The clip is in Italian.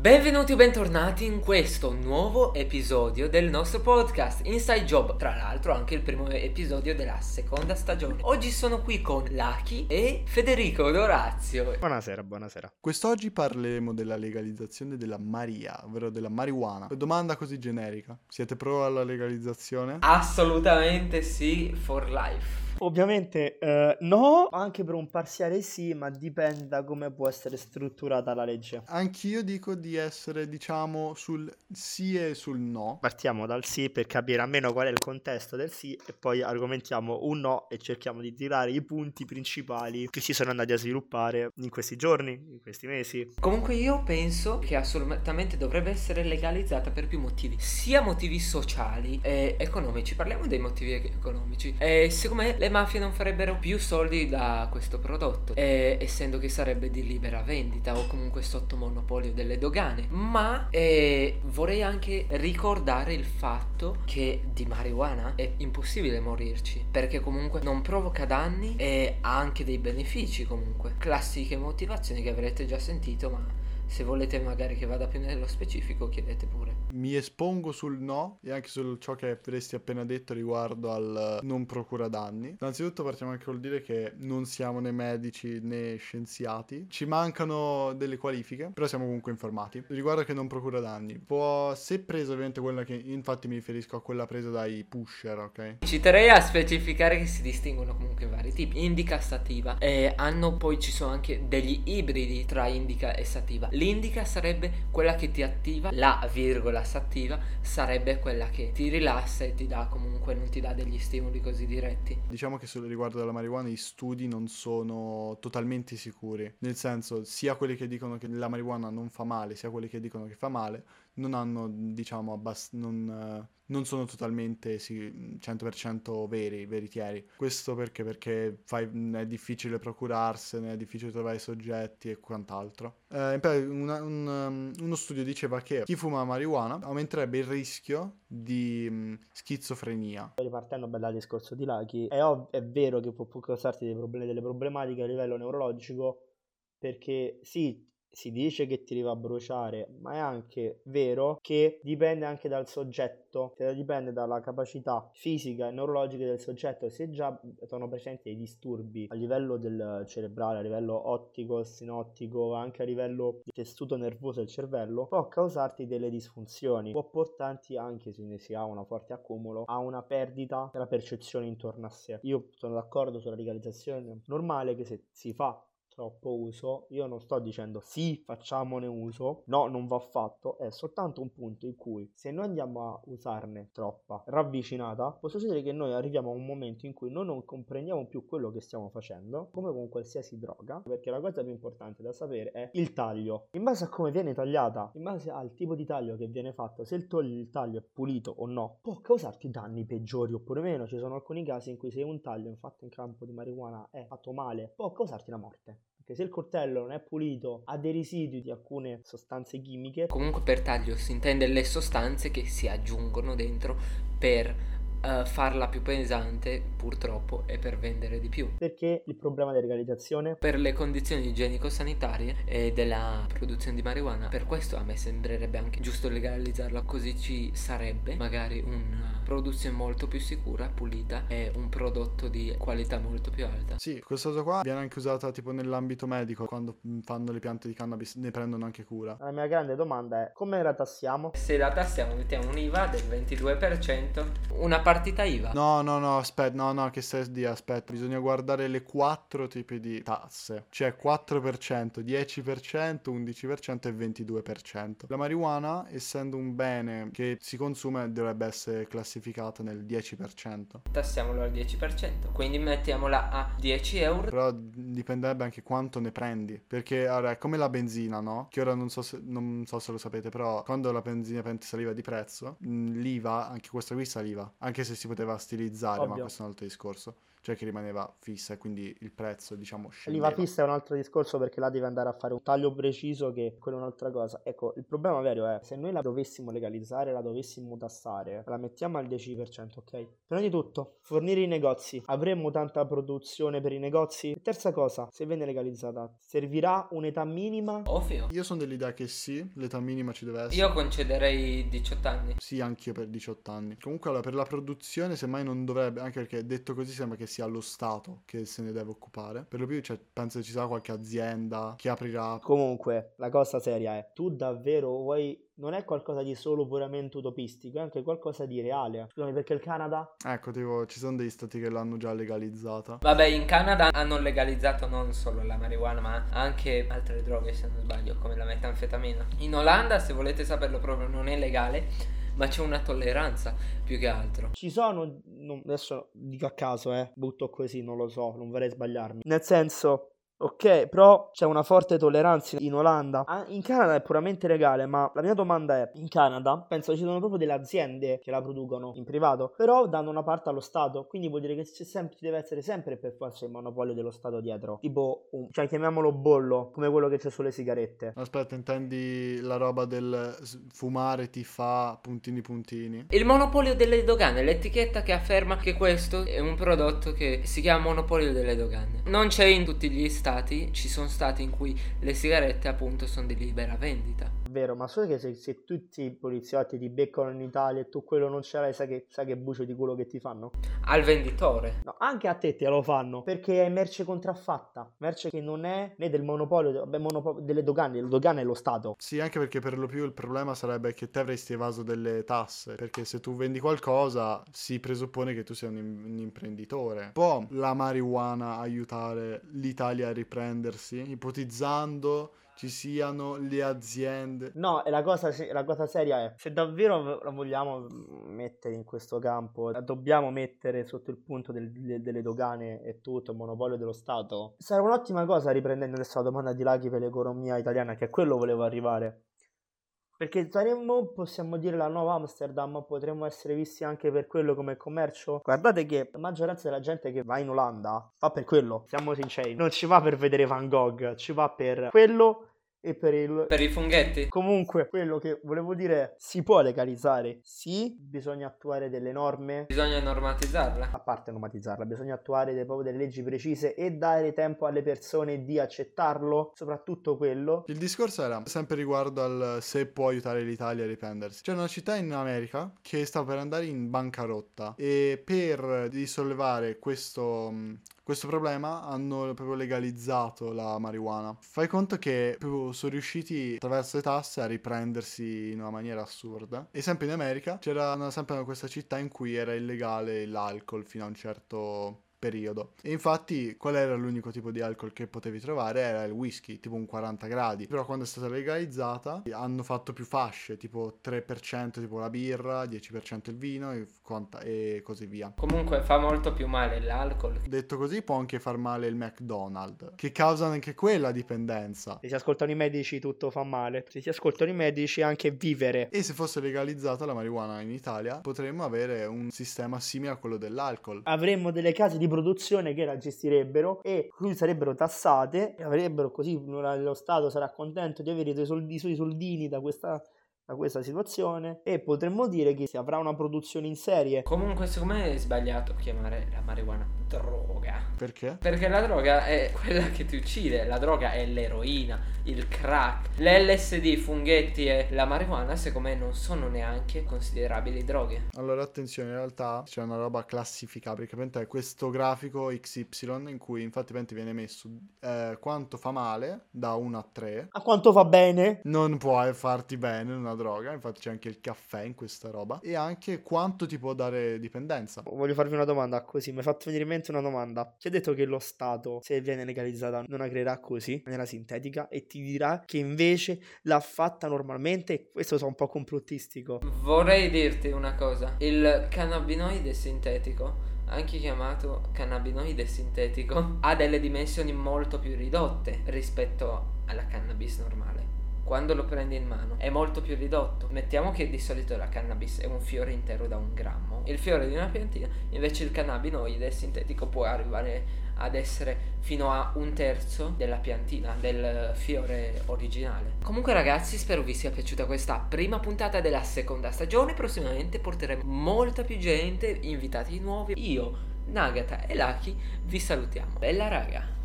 Benvenuti o bentornati in questo nuovo episodio del nostro podcast Inside Job, tra l'altro anche il primo episodio della seconda stagione. Oggi sono qui con Lucky e Federico Dorazio. Buonasera, buonasera. Quest'oggi parleremo della legalizzazione della Maria, ovvero della marijuana. Domanda così generica. Siete pro alla legalizzazione? Assolutamente sì, for life. Ovviamente eh, no, anche per un parziale sì, ma dipende da come può essere strutturata la legge. Anch'io dico di essere, diciamo, sul sì e sul no. Partiamo dal sì per capire almeno qual è il contesto del sì e poi argomentiamo un no e cerchiamo di tirare i punti principali che si sono andati a sviluppare in questi giorni, in questi mesi. Comunque io penso che assolutamente dovrebbe essere legalizzata per più motivi, sia motivi sociali e economici. Parliamo dei motivi economici. E secondo me le le mafie non farebbero più soldi da questo prodotto, eh, essendo che sarebbe di libera vendita o comunque sotto monopolio delle dogane. Ma eh, vorrei anche ricordare il fatto che di marijuana è impossibile morirci, perché comunque non provoca danni e ha anche dei benefici comunque. Classiche motivazioni che avrete già sentito, ma se volete magari che vada più nello specifico chiedete pure. Mi espongo sul no e anche su ciò che avresti appena detto riguardo al non procura danni. Innanzitutto partiamo anche col dire che non siamo né medici né scienziati, ci mancano delle qualifiche, però siamo comunque informati. Riguardo che non procura danni, può, se preso ovviamente quella che infatti mi riferisco a quella presa dai pusher, ok? Ci terrei a specificare che si distinguono comunque vari tipi. Indica stativa e hanno poi ci sono anche degli ibridi tra indica e sativa L'indica sarebbe quella che ti attiva, la virgola s'attiva sarebbe quella che ti rilassa e ti dà comunque, non ti dà degli stimoli così diretti. Diciamo che riguardo della marijuana i studi non sono totalmente sicuri, nel senso sia quelli che dicono che la marijuana non fa male, sia quelli che dicono che fa male, non hanno, diciamo, abbast- non, uh, non, sono totalmente sì, 100% veri, veritieri. Questo perché? Perché fai, è difficile procurarsene, è difficile trovare soggetti e quant'altro. Eh, una, un, um, uno studio diceva che chi fuma marijuana aumenterebbe il rischio di um, schizofrenia. Ripartendo dal discorso di Lucky, è, ov- è vero che può, può causarti problemi, delle problematiche a livello neurologico perché sì, si dice che ti arriva a bruciare, ma è anche vero che dipende anche dal soggetto, cioè dipende dalla capacità fisica e neurologica del soggetto. Se già sono presenti dei disturbi a livello del cerebrale, a livello ottico, sinottico, anche a livello di tessuto nervoso del cervello, può causarti delle disfunzioni, può portarti anche se si ha un forte accumulo a una perdita della percezione intorno a sé. Io sono d'accordo sulla legalizzazione normale che se si fa troppo uso, io non sto dicendo sì, facciamone uso, no, non va fatto, è soltanto un punto in cui se noi andiamo a usarne troppa ravvicinata, può succedere che noi arriviamo a un momento in cui noi non comprendiamo più quello che stiamo facendo, come con qualsiasi droga, perché la cosa più importante da sapere è il taglio. In base a come viene tagliata, in base al tipo di taglio che viene fatto, se il, togli, il taglio è pulito o no, può causarti danni peggiori oppure meno. Ci sono alcuni casi in cui se un taglio fatto in campo di marijuana è fatto male, può causarti la morte che se il coltello non è pulito ha dei residui di alcune sostanze chimiche. Comunque per taglio si intende le sostanze che si aggiungono dentro per uh, farla più pesante purtroppo e per vendere di più. Perché il problema di legalizzazione? Per le condizioni igienico-sanitarie e della produzione di marijuana. Per questo a me sembrerebbe anche giusto legalizzarla così ci sarebbe magari una produzione molto più sicura, pulita e un prodotto di qualità molto più alta. Sì, questa cosa qua viene anche usata tipo nell'ambito medico quando fanno le piante di cannabis ne prendono anche cura. La mia grande domanda è come la tassiamo? Se la tassiamo mettiamo un'IVA del 22%, una partita IVA. No, no, no, aspetta, no, no, che stai di aspetta, bisogna guardare le quattro tipi di tasse, cioè 4%, 10%, 11% e 22%. La marijuana, essendo un bene che si consuma, dovrebbe essere classificata nel 10%. Tassiamolo al 10%, quindi mettiamola a 10 euro. Però dipenderebbe anche quanto ne prendi, perché allora, è come la benzina, no? Che ora non so se, non so se lo sapete, però quando la benzina saliva di prezzo, l'IVA, anche questa qui saliva, anche anche se si poteva stilizzare, Ovvio. ma questo è un altro discorso. Cioè che rimaneva fissa e quindi il prezzo diciamo scendeva. L'IVA fissa è un altro discorso perché là devi andare a fare un taglio preciso che quella è un'altra cosa. Ecco, il problema vero è se noi la dovessimo legalizzare, la dovessimo tassare, la mettiamo al 10%, ok? Prima di tutto, fornire i negozi. Avremmo tanta produzione per i negozi? E terza cosa, se viene legalizzata, servirà un'età minima? Ovvio. Io sono dell'idea che sì, l'età minima ci deve essere. Io concederei 18 anni. Sì, anch'io per 18 anni. Comunque, allora, per la produzione, semmai non dovrebbe, anche perché detto così sembra che sia lo Stato che se ne deve occupare. Per lo più, cioè, penso che ci sarà qualche azienda che aprirà. Comunque, la cosa seria è, tu davvero vuoi non è qualcosa di solo puramente utopistico, è anche qualcosa di reale. Scusami, perché il Canada? Ecco, tipo, ci sono degli stati che l'hanno già legalizzata. Vabbè, in Canada hanno legalizzato non solo la marijuana, ma anche altre droghe, se non sbaglio, come la metanfetamina. In Olanda, se volete saperlo proprio, non è legale, ma c'è una tolleranza più che altro. Ci sono, non- adesso dico a caso, eh, butto così, non lo so, non vorrei sbagliarmi. Nel senso, ok, però c'è una forte tolleranza in Olanda. Ah, In Canada è puramente legale, ma la mia domanda è, in Canada penso ci sono proprio delle aziende che la producono in privato, però danno una parte allo Stato, quindi vuol dire che c'è sempre, ci deve essere sempre per forza il monopolio dello Stato dietro. Tipo, un, cioè chiamiamolo bollo, come quello che c'è sulle sigarette. Aspetta, intendi la roba del fumare ti fa puntini puntini? Il monopolio delle dogane, l'etichetta che afferma che questo è un prodotto che si chiama monopolio delle dogane. Non c'è in tutti gli stati, ci sono stati in cui le sigarette appunto sono di libera vendita. Vero, ma solo che se, se tutti i poliziotti ti beccano in Italia e tu quello non ce l'hai, sai che, sai che bucio di culo che ti fanno? Al venditore. No, anche a te te lo fanno perché è merce contraffatta, merce che non è né del monopolio, vabbè, monopo- delle dogane, le dogane è lo Stato. Sì, anche perché per lo più il problema sarebbe che te avresti evaso delle tasse, perché se tu vendi qualcosa si presuppone che tu sia un, un imprenditore. Può la marijuana aiutare l'Italia a riprendersi, ipotizzando ci siano le aziende? No, e la cosa, la cosa seria è, se davvero la vogliamo mettere in questo campo, la dobbiamo mettere sotto il punto del- de- delle dogane e tutto, il monopolio dello Stato, sarà un'ottima cosa riprendendo adesso la domanda di Laghi per l'economia italiana, che a quello volevo arrivare. Perché saremmo, possiamo dire, la nuova Amsterdam, potremmo essere visti anche per quello come commercio. Guardate che la maggioranza della gente che va in Olanda va per quello, siamo sinceri, non ci va per vedere Van Gogh, ci va per quello e per il... Per i funghetti. Comunque, quello che volevo dire è, si può legalizzare, sì, bisogna attuare delle norme, Bisogna normatizzarla. a parte normatizzarla, bisogna attuare dei- proprio delle leggi precise e dare tempo alle persone di accettarlo, soprattutto quello. Il discorso era sempre riguardo al se può aiutare l'Italia a riprendersi. C'è una città in America che sta per andare in bancarotta e per risollevare questo, questo problema hanno proprio legalizzato la marijuana. Fai conto che proprio sono riusciti attraverso le tasse a riprendersi in una maniera assurda. E sempre in America c'era una- sempre questa città in cui era illegale l'alcol fino a un certo periodo. E infatti qual era l'unico tipo di alcol che potevi trovare? Era il whisky, tipo un 40 gradi. Però quando è stata legalizzata hanno fatto più fasce, tipo 3% tipo la birra, 10% il vino e, quanta- e così via. Comunque fa molto più male l'alcol. Detto così può anche far male il McDonald's, che causa anche quella dipendenza. Se si ascoltano i medici tutto fa male, se si ascoltano i medici anche vivere. E se fosse legalizzata la marijuana in Italia, potremmo avere un sistema simile a quello dell'alcol. Avremmo delle case di produzione che la gestirebbero e cui sarebbero tassate e avrebbero così lo Stato sarà contento di avere i suoi soldi- i suoi soldini da questa, da questa situazione e potremmo dire che si avrà una produzione in serie. Comunque, secondo me è sbagliato chiamare la marijuana droga. Perché? Perché la droga è quella che ti uccide, la droga è l'eroina, il crack, l'LSD, i funghetti e la marijuana secondo me non sono neanche considerabili droghe. Allora, attenzione, in realtà c'è una roba classificabile, che praticamente è questo grafico XY in cui infatti viene messo eh, quanto fa male da 1 a 3. A quanto va bene? Non può eh, farti bene una droga, infatti c'è anche il caffè in questa roba. E anche quanto ti può dare dipendenza. Voglio farvi una domanda così, mi hai fatto venire in mente una domanda. Ti ha detto che lo Stato, se viene legalizzata, non la creerà così, in maniera sintetica, e ti dirà che invece l'ha fatta normalmente, e questo sono un po' complottistico. Vorrei dirti una cosa, il cannabinoide sintetico, anche chiamato cannabinoide sintetico, ha delle dimensioni molto più ridotte rispetto alla cannabis normale. Quando lo prendi in mano è molto più ridotto. Mettiamo che di solito la cannabis è un fiore intero da un grammo. Il fiore di una piantina, invece il cannabinoide sintetico può arrivare ad essere fino a un terzo della piantina, del fiore originale. Comunque ragazzi, spero vi sia piaciuta questa prima puntata della seconda stagione. Prossimamente porteremo molta più gente, invitati nuovi. Io, Nagata e Lucky vi salutiamo. Bella raga!